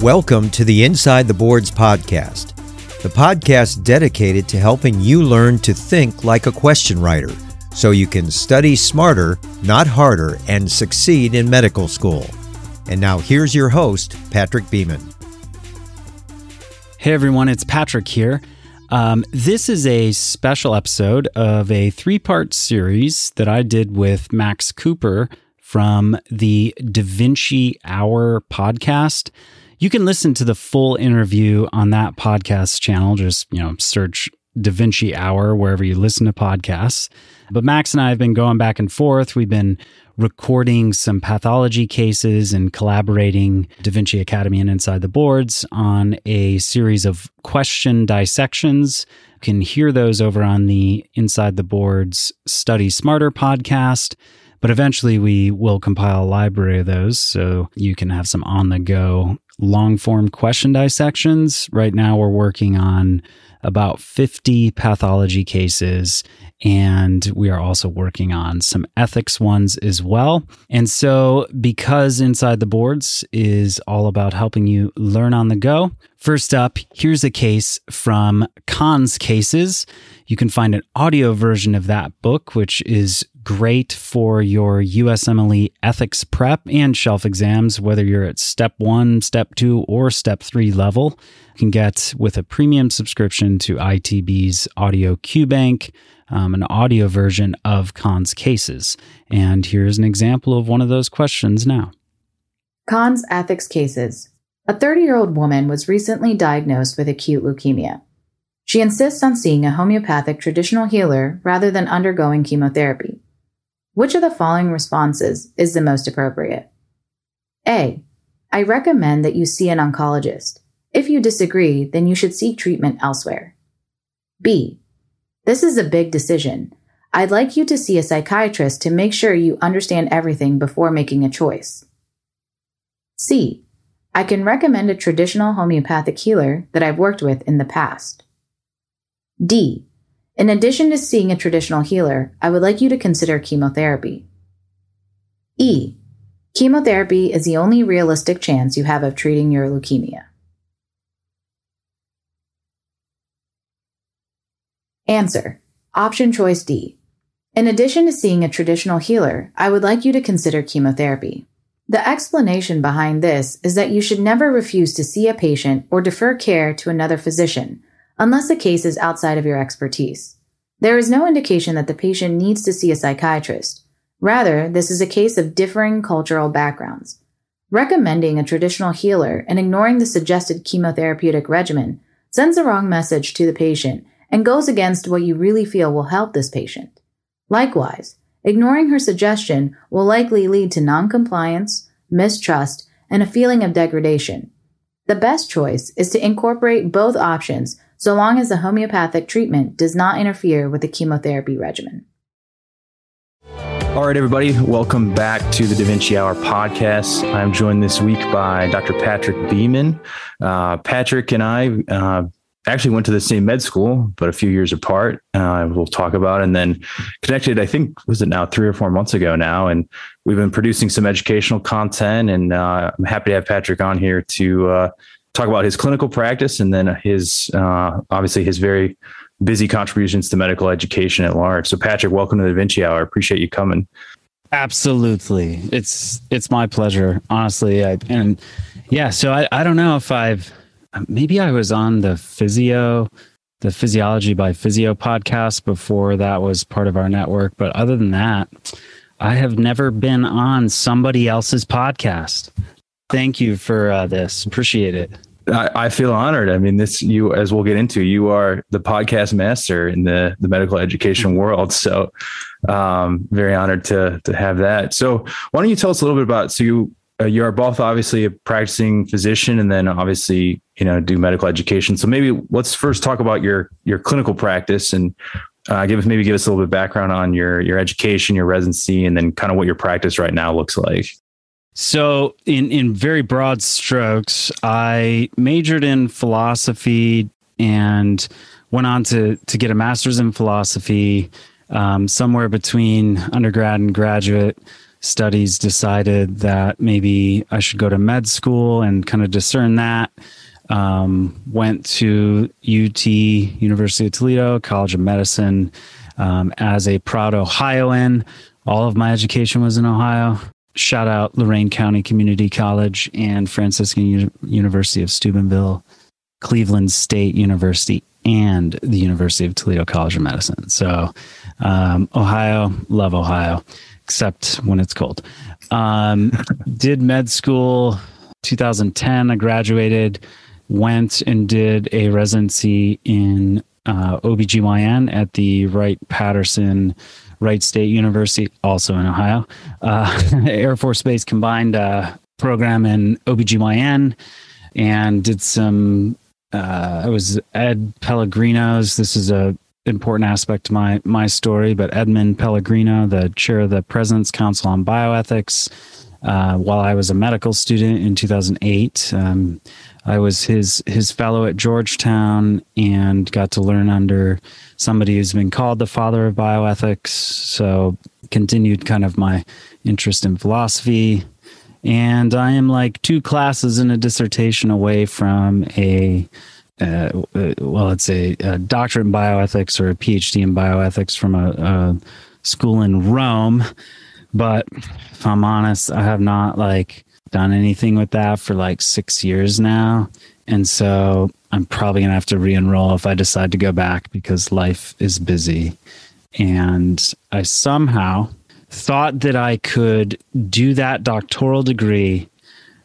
Welcome to the Inside the Boards podcast, the podcast dedicated to helping you learn to think like a question writer so you can study smarter, not harder, and succeed in medical school. And now here's your host, Patrick Beeman. Hey everyone, it's Patrick here. Um, this is a special episode of a three part series that I did with Max Cooper from the Da Vinci Hour podcast. You can listen to the full interview on that podcast channel. Just, you know, search Da Vinci Hour wherever you listen to podcasts. But Max and I have been going back and forth. We've been recording some pathology cases and collaborating Da Vinci Academy and Inside the Boards on a series of question dissections. You can hear those over on the Inside the Boards Study Smarter podcast. But eventually, we will compile a library of those so you can have some on the go long form question dissections. Right now, we're working on about 50 pathology cases, and we are also working on some ethics ones as well. And so, because Inside the Boards is all about helping you learn on the go, first up, here's a case from Cons Cases. You can find an audio version of that book, which is great for your USMLE ethics prep and shelf exams, whether you're at step one, step two, or step three level. You can get with a premium subscription to ITB's Audio QBank. Um, an audio version of Cons cases. And here's an example of one of those questions now. Cons ethics cases. A 30 year old woman was recently diagnosed with acute leukemia. She insists on seeing a homeopathic traditional healer rather than undergoing chemotherapy. Which of the following responses is the most appropriate? A. I recommend that you see an oncologist. If you disagree, then you should seek treatment elsewhere. B. This is a big decision. I'd like you to see a psychiatrist to make sure you understand everything before making a choice. C. I can recommend a traditional homeopathic healer that I've worked with in the past. D. In addition to seeing a traditional healer, I would like you to consider chemotherapy. E. Chemotherapy is the only realistic chance you have of treating your leukemia. Answer. Option choice D. In addition to seeing a traditional healer, I would like you to consider chemotherapy. The explanation behind this is that you should never refuse to see a patient or defer care to another physician unless the case is outside of your expertise. There is no indication that the patient needs to see a psychiatrist. Rather, this is a case of differing cultural backgrounds. Recommending a traditional healer and ignoring the suggested chemotherapeutic regimen sends the wrong message to the patient and goes against what you really feel will help this patient. Likewise, ignoring her suggestion will likely lead to noncompliance, mistrust, and a feeling of degradation. The best choice is to incorporate both options so long as the homeopathic treatment does not interfere with the chemotherapy regimen. All right, everybody, welcome back to the Da Vinci Hour podcast. I'm joined this week by Dr. Patrick Beeman. Uh, Patrick and I uh, actually went to the same med school, but a few years apart. Uh, we'll talk about, and then connected. I think was it now three or four months ago now, and we've been producing some educational content. And uh, I'm happy to have Patrick on here to uh, talk about his clinical practice, and then his uh, obviously his very busy contributions to medical education at large. So, Patrick, welcome to Da Vinci Hour. Appreciate you coming. Absolutely, it's it's my pleasure, honestly. I, and yeah, so I I don't know if I've maybe I was on the physio, the physiology by physio podcast before that was part of our network, but other than that, I have never been on somebody else's podcast. Thank you for uh, this. Appreciate it. I, I, feel honored. I mean, this you, as we'll get into, you are the podcast master in the the medical education world. So, um, very honored to to have that. So, why don't you tell us a little bit about? So, you uh, you are both obviously a practicing physician, and then obviously you know do medical education. So, maybe let's first talk about your your clinical practice and uh, give us maybe give us a little bit of background on your your education, your residency, and then kind of what your practice right now looks like. So, in in very broad strokes, I majored in philosophy and went on to to get a master's in philosophy. Um, somewhere between undergrad and graduate studies, decided that maybe I should go to med school and kind of discern that. Um, went to UT, University of Toledo, College of Medicine, um, as a proud Ohioan. All of my education was in Ohio shout out Lorain County Community College and Franciscan U- University of Steubenville, Cleveland State University, and the University of Toledo College of Medicine. So, um, Ohio, love Ohio, except when it's cold. Um, did med school 2010. I graduated, went and did a residency in uh, OBGYN at the Wright Patterson Wright State University, also in Ohio, uh, Air Force Base combined uh, program in OBGYN and did some. Uh, I was Ed Pellegrino's. This is a important aspect to my my story, but Edmund Pellegrino, the chair of the President's Council on Bioethics, uh, while I was a medical student in 2008. Um, I was his his fellow at Georgetown and got to learn under somebody who's been called the father of bioethics. So continued kind of my interest in philosophy. And I am like two classes in a dissertation away from a, uh, well, it's a, a, doctorate in bioethics or a PhD in bioethics from a, a school in Rome. But if I'm honest, I have not like done anything with that for like six years now. And so I'm probably going to have to re enroll if I decide to go back because life is busy. And I somehow thought that I could do that doctoral degree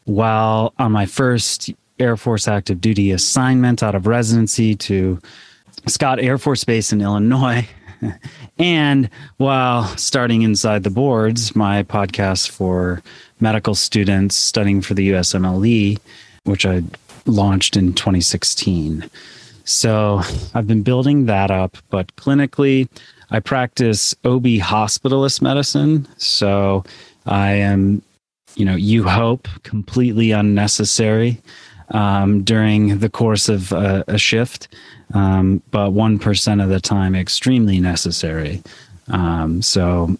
while on my first Air Force active duty assignment out of residency to Scott Air Force Base in Illinois. and while starting inside the boards, my podcast for medical students studying for the USMLE, which I launched in 2016. So I've been building that up, but clinically, I practice OB hospitalist medicine. So I am, you know, you hope completely unnecessary um, during the course of a, a shift, um, but 1% of the time extremely necessary. Um, so,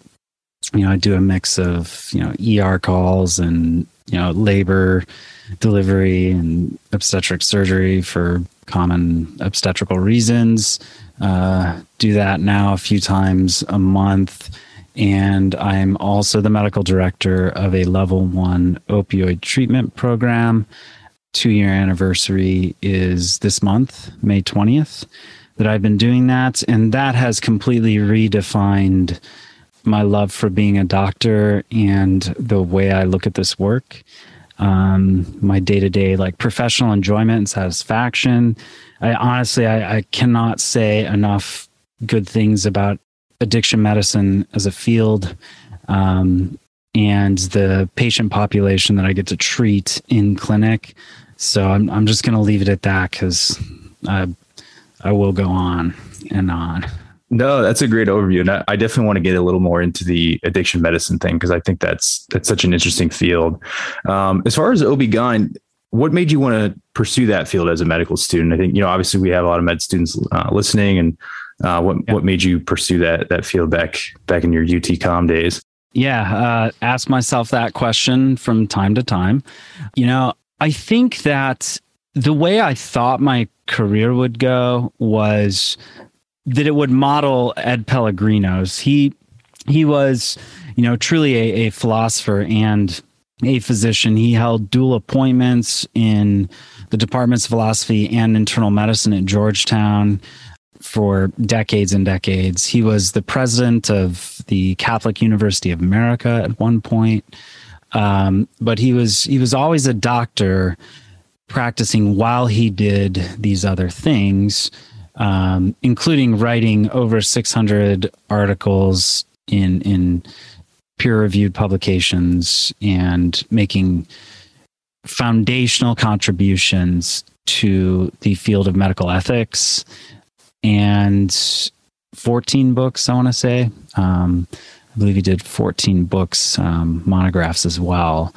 you know, I do a mix of, you know, ER calls and, you know, labor delivery and obstetric surgery for common obstetrical reasons. Uh, do that now a few times a month. And I'm also the medical director of a level one opioid treatment program. Two year anniversary is this month, May 20th, that I've been doing that. And that has completely redefined my love for being a doctor and the way I look at this work um, my day to day like professional enjoyment and satisfaction. I honestly, I, I cannot say enough good things about addiction medicine as a field. Um, and the patient population that I get to treat in clinic. So I'm I'm just going to leave it at that because I I will go on and on. No, that's a great overview, and I, I definitely want to get a little more into the addiction medicine thing because I think that's that's such an interesting field. Um, as far as OB/GYN, what made you want to pursue that field as a medical student? I think you know, obviously, we have a lot of med students uh, listening, and uh, what yeah. what made you pursue that that field back back in your UT Com days? Yeah, uh, ask myself that question from time to time. You know, I think that the way I thought my career would go was that it would model Ed Pellegrino's. He he was, you know, truly a, a philosopher and a physician. He held dual appointments in the departments of philosophy and internal medicine at Georgetown for decades and decades. He was the president of the Catholic University of America at one point. Um, but he was he was always a doctor practicing while he did these other things, um, including writing over 600 articles in in peer reviewed publications and making foundational contributions to the field of medical ethics and 14 books, I want to say. Um, I believe he did 14 books, um, monographs as well.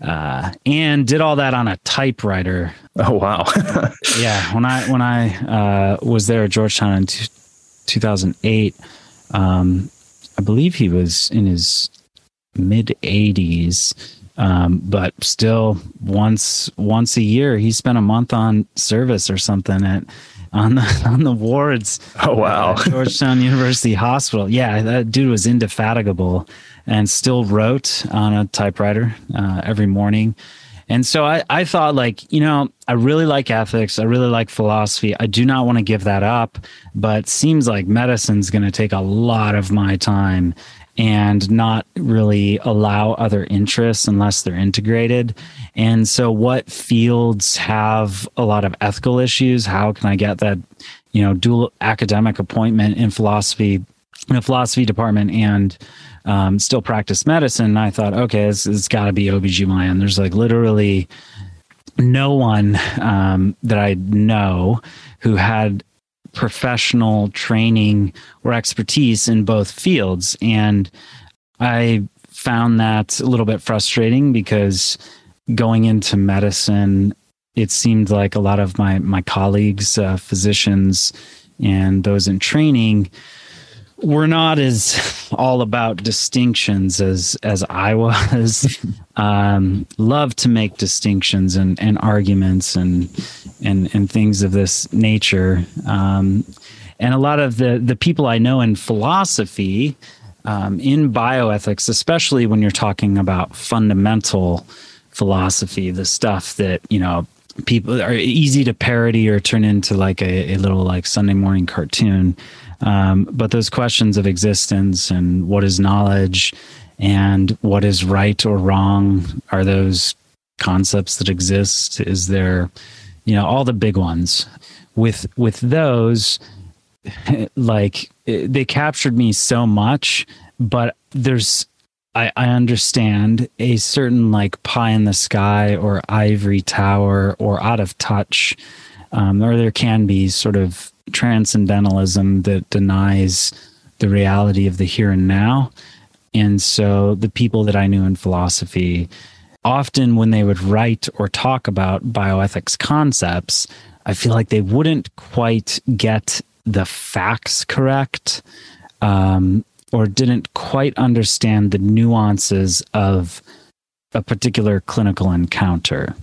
Uh, and did all that on a typewriter. Oh wow! yeah, when I when I uh, was there at Georgetown in t- 2008, um, I believe he was in his mid 80s, um, but still once once a year he spent a month on service or something at on the on the wards. Oh wow! Georgetown University Hospital. Yeah, that dude was indefatigable and still wrote on a typewriter uh, every morning. And so I, I thought, like, you know, I really like ethics. I really like philosophy. I do not want to give that up, but seems like medicine's going to take a lot of my time and not really allow other interests unless they're integrated. And so, what fields have a lot of ethical issues? How can I get that, you know, dual academic appointment in philosophy, in a philosophy department and um, still practice medicine? And I thought, okay, it's, it's got to be OBGYN. There's like literally no one um, that I know who had professional training or expertise in both fields. And I found that a little bit frustrating because going into medicine, it seemed like a lot of my, my colleagues, uh, physicians, and those in training were not as all about distinctions as as I was. um, love to make distinctions and, and arguments and and and things of this nature. Um, and a lot of the the people I know in philosophy, um, in bioethics, especially when you're talking about fundamental philosophy, the stuff that you know people are easy to parody or turn into like a, a little like Sunday morning cartoon. Um, but those questions of existence and what is knowledge and what is right or wrong are those concepts that exist? Is there, you know, all the big ones. With with those, like they captured me so much, but there's I, I understand a certain like pie in the sky or ivory tower or out of touch, um, or there can be sort of transcendentalism that denies the reality of the here and now. And so the people that I knew in philosophy, often when they would write or talk about bioethics concepts, I feel like they wouldn't quite get the facts correct. Um, or didn't quite understand the nuances of a particular clinical encounter.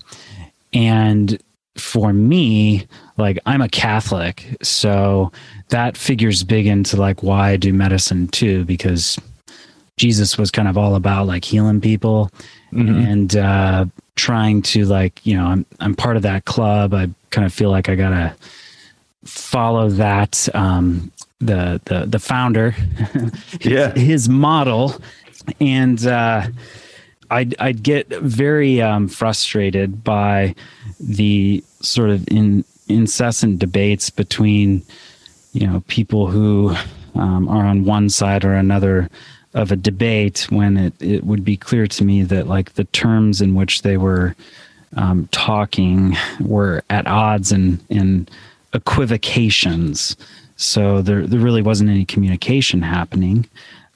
And for me, like I'm a Catholic, so that figures big into like why I do medicine too, because Jesus was kind of all about like healing people mm-hmm. and uh, trying to like, you know, I'm I'm part of that club. I kind of feel like I gotta follow that um, the the the founder, yeah, his model, and uh, I'd I'd get very um, frustrated by the sort of in, incessant debates between you know people who um, are on one side or another of a debate when it, it would be clear to me that like the terms in which they were um, talking were at odds and and equivocations So there, there really wasn't any communication happening.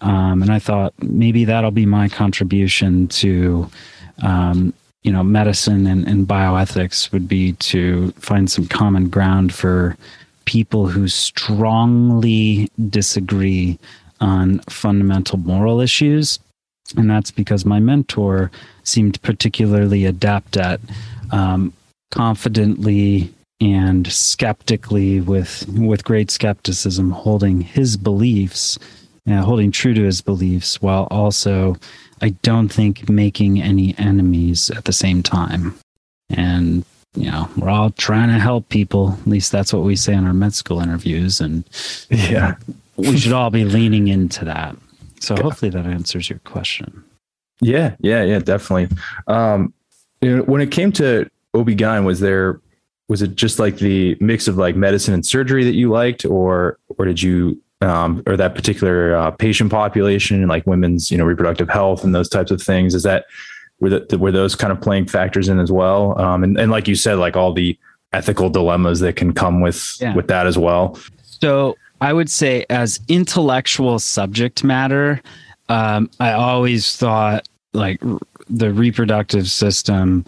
Um, and I thought maybe that'll be my contribution to, um, you know, medicine and, and bioethics would be to find some common ground for people who strongly disagree on fundamental moral issues. And that's because my mentor seemed particularly adept at um, confidently and skeptically, with with great skepticism, holding his beliefs, uh, holding true to his beliefs, while also, I don't think making any enemies at the same time. And you know, we're all trying to help people. At least that's what we say in our med school interviews, and yeah, we should all be leaning into that. So hopefully that answers your question. Yeah, yeah, yeah, definitely. Um, you know, when it came to OBGYN was there was it just like the mix of like medicine and surgery that you liked or or did you um, or that particular uh, patient population and like women's you know reproductive health and those types of things is that were, the, were those kind of playing factors in as well um, and, and like you said like all the ethical dilemmas that can come with yeah. with that as well so i would say as intellectual subject matter um, i always thought like r- the reproductive system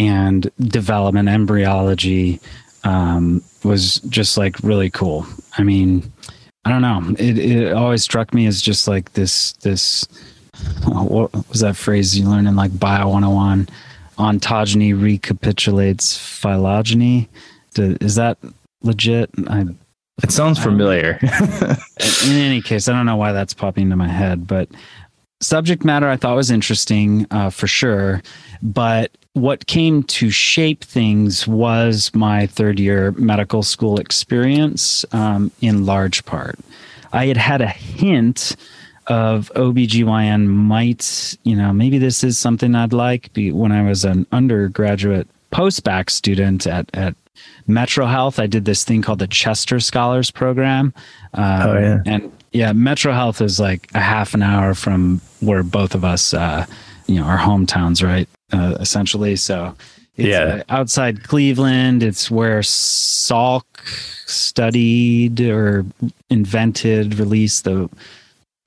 and development embryology um, was just like really cool. I mean, I don't know. It it always struck me as just like this this what was that phrase you learned in like Bio 101? Ontogeny recapitulates phylogeny. Is that legit? I, it sounds familiar. in any case, I don't know why that's popping into my head, but subject matter I thought was interesting uh, for sure. But what came to shape things was my third year medical school experience um, in large part. I had had a hint of OBGYN might, you know, maybe this is something I'd like when I was an undergraduate post-bac student at, at Metro Health. I did this thing called the Chester Scholars Program. Um, oh, yeah. And yeah, Metro Health is like a half an hour from where both of us, uh, you know, our hometowns, right? uh, essentially. So yeah, uh, outside Cleveland, it's where Salk studied or invented, released the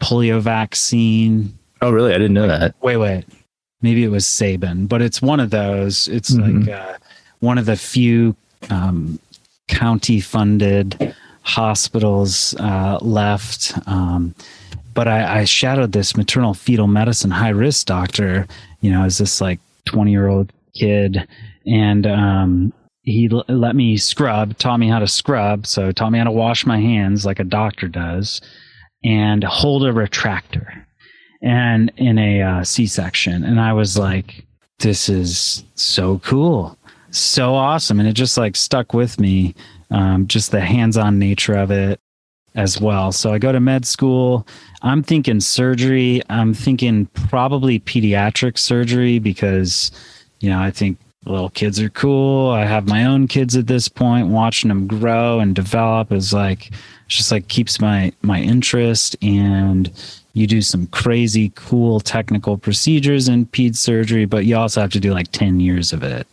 polio vaccine. Oh, really? I didn't know that. Wait, wait. Maybe it was Sabin, but it's one of those. It's mm-hmm. like uh, one of the few um, county funded hospitals uh, left. Um, but I, I, shadowed this maternal fetal medicine high risk doctor, you know, as this like 20 year old kid and um, he l- let me scrub, taught me how to scrub. So taught me how to wash my hands like a doctor does and hold a retractor and in a uh, section And I was like, this is so cool. So awesome. And it just like stuck with me. Um, just the hands on nature of it as well. So I go to med school. I'm thinking surgery. I'm thinking probably pediatric surgery because, you know, I think little kids are cool. I have my own kids at this point. Watching them grow and develop is like, just like keeps my my interest. And you do some crazy cool technical procedures in ped surgery, but you also have to do like 10 years of it,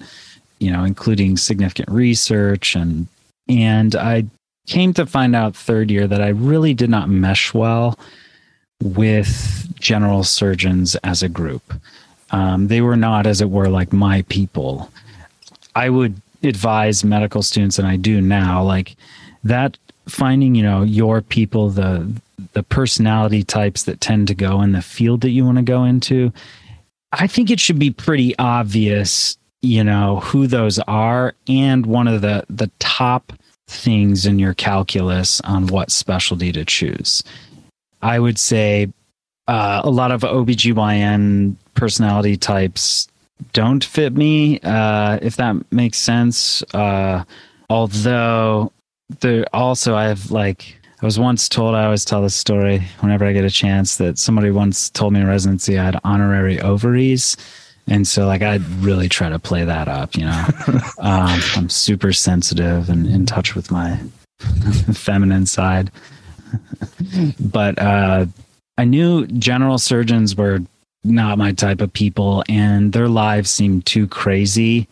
you know, including significant research and and I came to find out third year that I really did not mesh well with general surgeons as a group. Um, they were not, as it were, like my people. I would advise medical students, and I do now, like that finding, you know, your people, the the personality types that tend to go in the field that you want to go into. I think it should be pretty obvious, you know, who those are. And one of the the top things in your calculus on what specialty to choose. I would say uh, a lot of OBGYN personality types don't fit me, uh, if that makes sense. Uh, although there also I have like I was once told I always tell this story whenever I get a chance that somebody once told me in residency I had honorary ovaries. And so, like, I really try to play that up, you know. um, I'm super sensitive and in touch with my feminine side. but uh, I knew general surgeons were not my type of people, and their lives seemed too crazy.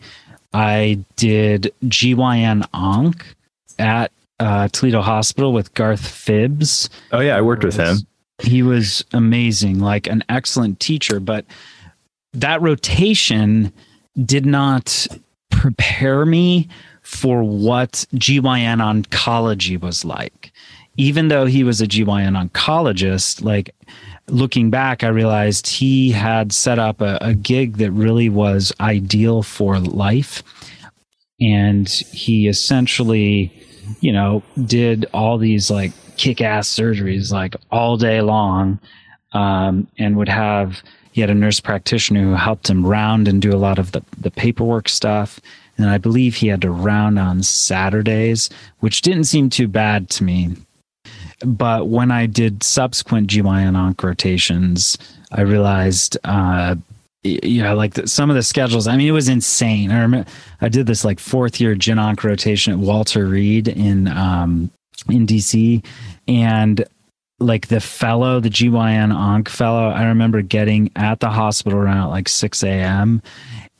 I did GYN Onc at uh, Toledo Hospital with Garth Phibbs. Oh yeah, I worked with him. He was amazing, like an excellent teacher, but that rotation did not prepare me for what GYN oncology was like. Even though he was a GYN oncologist, like looking back, I realized he had set up a, a gig that really was ideal for life. And he essentially, you know, did all these like kick ass surgeries like all day long um, and would have he had a nurse practitioner who helped him round and do a lot of the, the paperwork stuff and i believe he had to round on saturdays which didn't seem too bad to me but when i did subsequent gyn onc rotations i realized uh, you know, like the, some of the schedules. I mean, it was insane. I remember I did this like fourth year GYN Onc rotation at Walter Reed in um, in DC, and like the fellow, the GYN onc fellow, I remember getting at the hospital around like 6 a.m.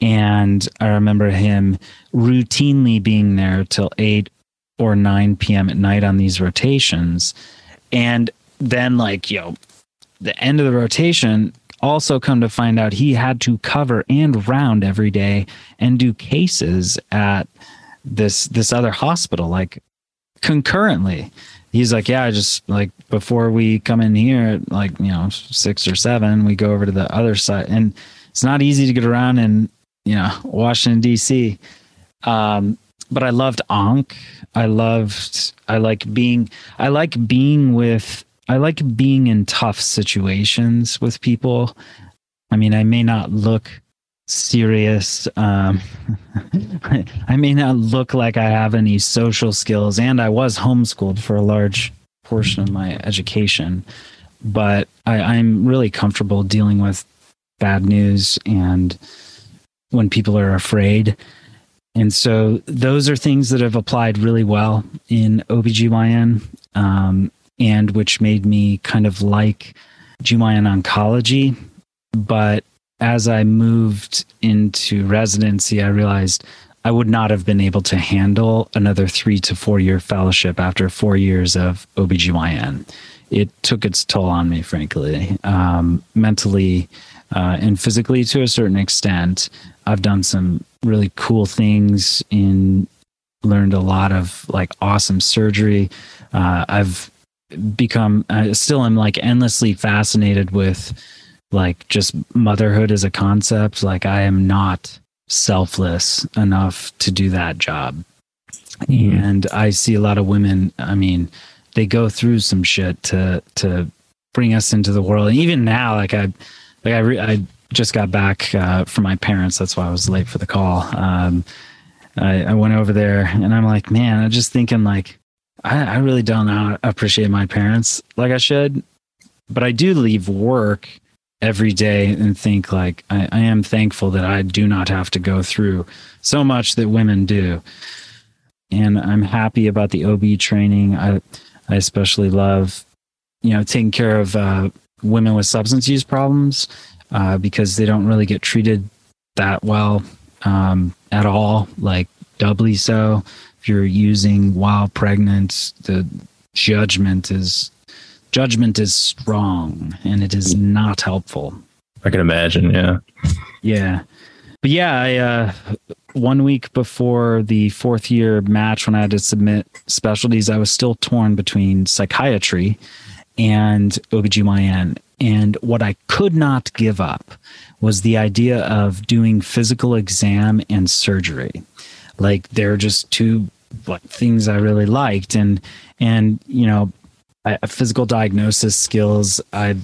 And I remember him routinely being there till 8 or 9 p.m. at night on these rotations. And then, like, you know, the end of the rotation, also come to find out he had to cover and round every day and do cases at this this other hospital like concurrently he's like, yeah, I just like before we come in here, like you know six or seven, we go over to the other side, and it's not easy to get around in you know Washington D.C. Um, but I loved Onc. I loved. I like being. I like being with. I like being in tough situations with people. I mean, I may not look serious. Um, I may not look like I have any social skills, and I was homeschooled for a large portion of my education, but I, I'm really comfortable dealing with bad news and when people are afraid. And so those are things that have applied really well in OBGYN um, and which made me kind of like GYN oncology. But as I moved into residency, I realized I would not have been able to handle another three to four year fellowship after four years of OBGYN. It took its toll on me, frankly, um, mentally uh, and physically to a certain extent. I've done some really cool things in learned a lot of like awesome surgery. Uh, I've become, I still am like endlessly fascinated with like just motherhood as a concept like i am not selfless enough to do that job. Mm-hmm. and i see a lot of women i mean they go through some shit to to bring us into the world. And even now like i like i, re- I just got back uh, from my parents. That's why i was late for the call. Um, I, I went over there and i'm like man i'm just thinking like I, I really don't appreciate my parents like i should but i do leave work every day and think like I, I, am thankful that I do not have to go through so much that women do. And I'm happy about the OB training. I I especially love, you know, taking care of uh, women with substance use problems uh, because they don't really get treated that well um, at all, like doubly so. If you're using while pregnant, the judgment is judgment is strong and it is not helpful. I can imagine. Yeah. Yeah. But yeah, I, uh, one week before the fourth year match, when I had to submit specialties, I was still torn between psychiatry and OBGYN. And what I could not give up was the idea of doing physical exam and surgery. Like they're just two like things I really liked. And, and, you know, I, physical diagnosis skills I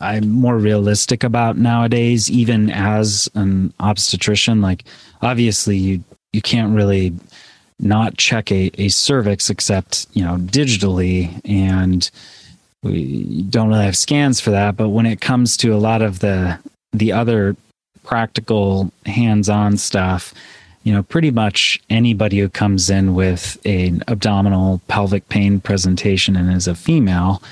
I'm more realistic about nowadays, even as an obstetrician. Like obviously you you can't really not check a, a cervix except, you know, digitally and we don't really have scans for that. But when it comes to a lot of the the other practical hands-on stuff, you know, pretty much anybody who comes in with an abdominal pelvic pain presentation and is a female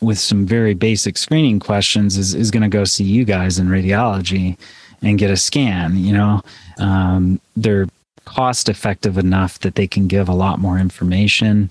with some very basic screening questions is, is going to go see you guys in radiology and get a scan. You know, um, they're cost effective enough that they can give a lot more information.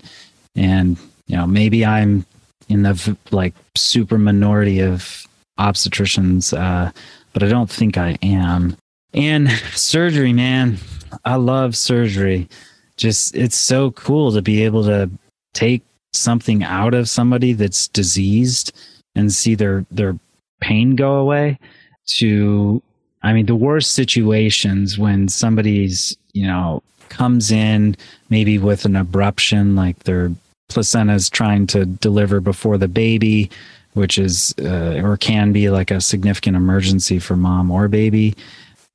And, you know, maybe I'm in the like super minority of obstetricians, uh, but I don't think I am. And surgery, man, I love surgery. Just, it's so cool to be able to take something out of somebody that's diseased and see their, their pain go away to I mean, the worst situations when somebody's, you know, comes in maybe with an abruption, like their placenta is trying to deliver before the baby, which is, uh, or can be like a significant emergency for mom or baby.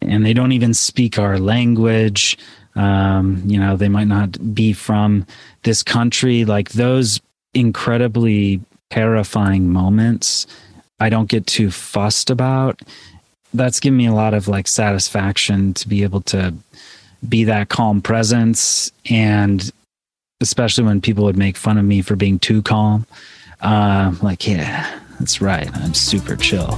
And they don't even speak our language. Um, you know, they might not be from this country. Like those incredibly terrifying moments, I don't get too fussed about that's given me a lot of like satisfaction to be able to be that calm presence and especially when people would make fun of me for being too calm uh, like yeah that's right i'm super chill